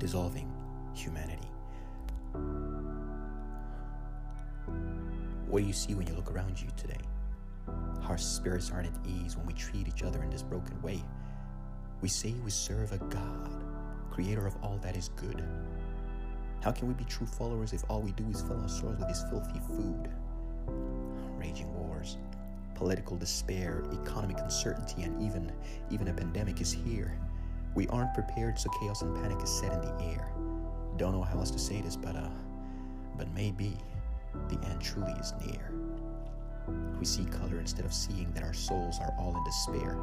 dissolving humanity. What do you see when you look around you today? Our spirits aren't at ease when we treat each other in this broken way. We say we serve a God, creator of all that is good. How can we be true followers if all we do is fill our souls with this filthy food? Raging wars, political despair, economic uncertainty, and even even a pandemic is here. We aren't prepared, so chaos and panic is set in the air. Don't know how else to say this, but uh, but maybe the end truly is near. We see color instead of seeing that our souls are all in despair.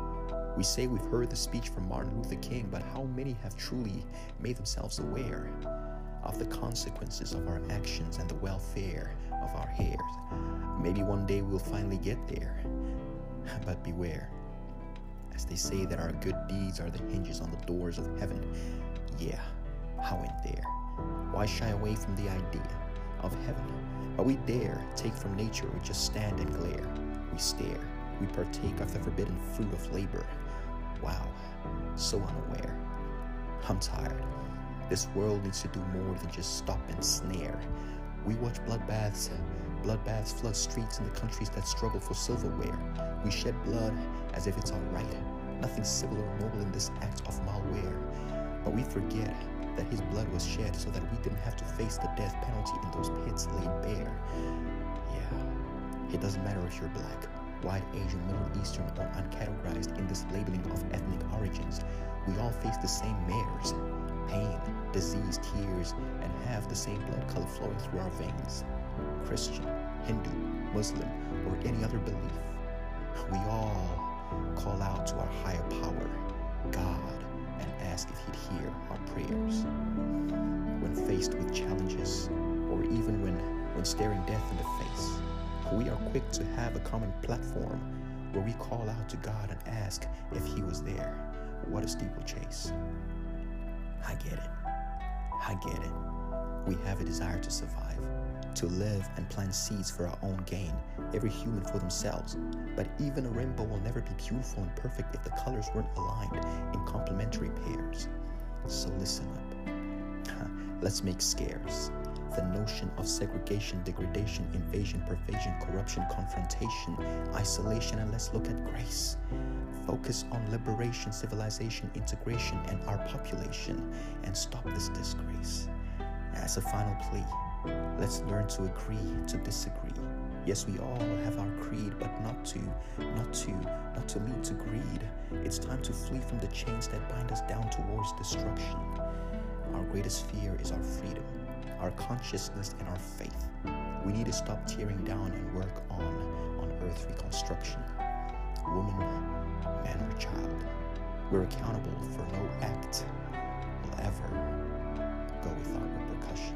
We say we've heard the speech from Martin Luther King, but how many have truly made themselves aware of the consequences of our actions and the welfare of our heirs? Maybe one day we'll finally get there. But beware, they say that our good deeds are the hinges on the doors of heaven. Yeah, how in there? Why shy away from the idea of heaven? But we dare take from nature or just stand and glare. We stare, we partake of the forbidden fruit of labor. Wow, so unaware. I'm tired. This world needs to do more than just stop and snare. We watch bloodbaths, bloodbaths flood streets in the countries that struggle for silverware. We shed blood as if it's alright. Nothing civil or noble in this act of malware. But we forget that his blood was shed so that we didn't have to face the death penalty in those pits laid bare. Yeah, it doesn't matter if you're black, white, Asian, Middle Eastern, or uncategorized in this labeling of ethnic origins. We all face the same mares pain, disease, tears, and have the same blood color flowing through our veins. Christian, Hindu, Muslim, or any other belief. We all call out to our higher power, God, and ask if He'd hear our prayers. When faced with challenges, or even when, when staring death in the face, we are quick to have a common platform where we call out to God and ask if He was there. What a steeplechase. I get it. I get it. We have a desire to survive, to live and plant seeds for our own gain, every human for themselves. But even a rainbow will never be beautiful and perfect if the colors weren't aligned in complementary pairs. So listen up. Let's make scarce the notion of segregation, degradation, invasion, pervasion, corruption, confrontation, isolation, and let's look at grace. Focus on liberation, civilization, integration, and our population, and stop this disgrace. As a final plea, let's learn to agree to disagree. Yes, we all have our creed, but not to, not to, not to lead to greed. It's time to flee from the chains that bind us down towards destruction. Our greatest fear is our freedom our consciousness and our faith. We need to stop tearing down and work on on earth reconstruction. Woman, man, or child, we're accountable for no act will ever go without repercussion.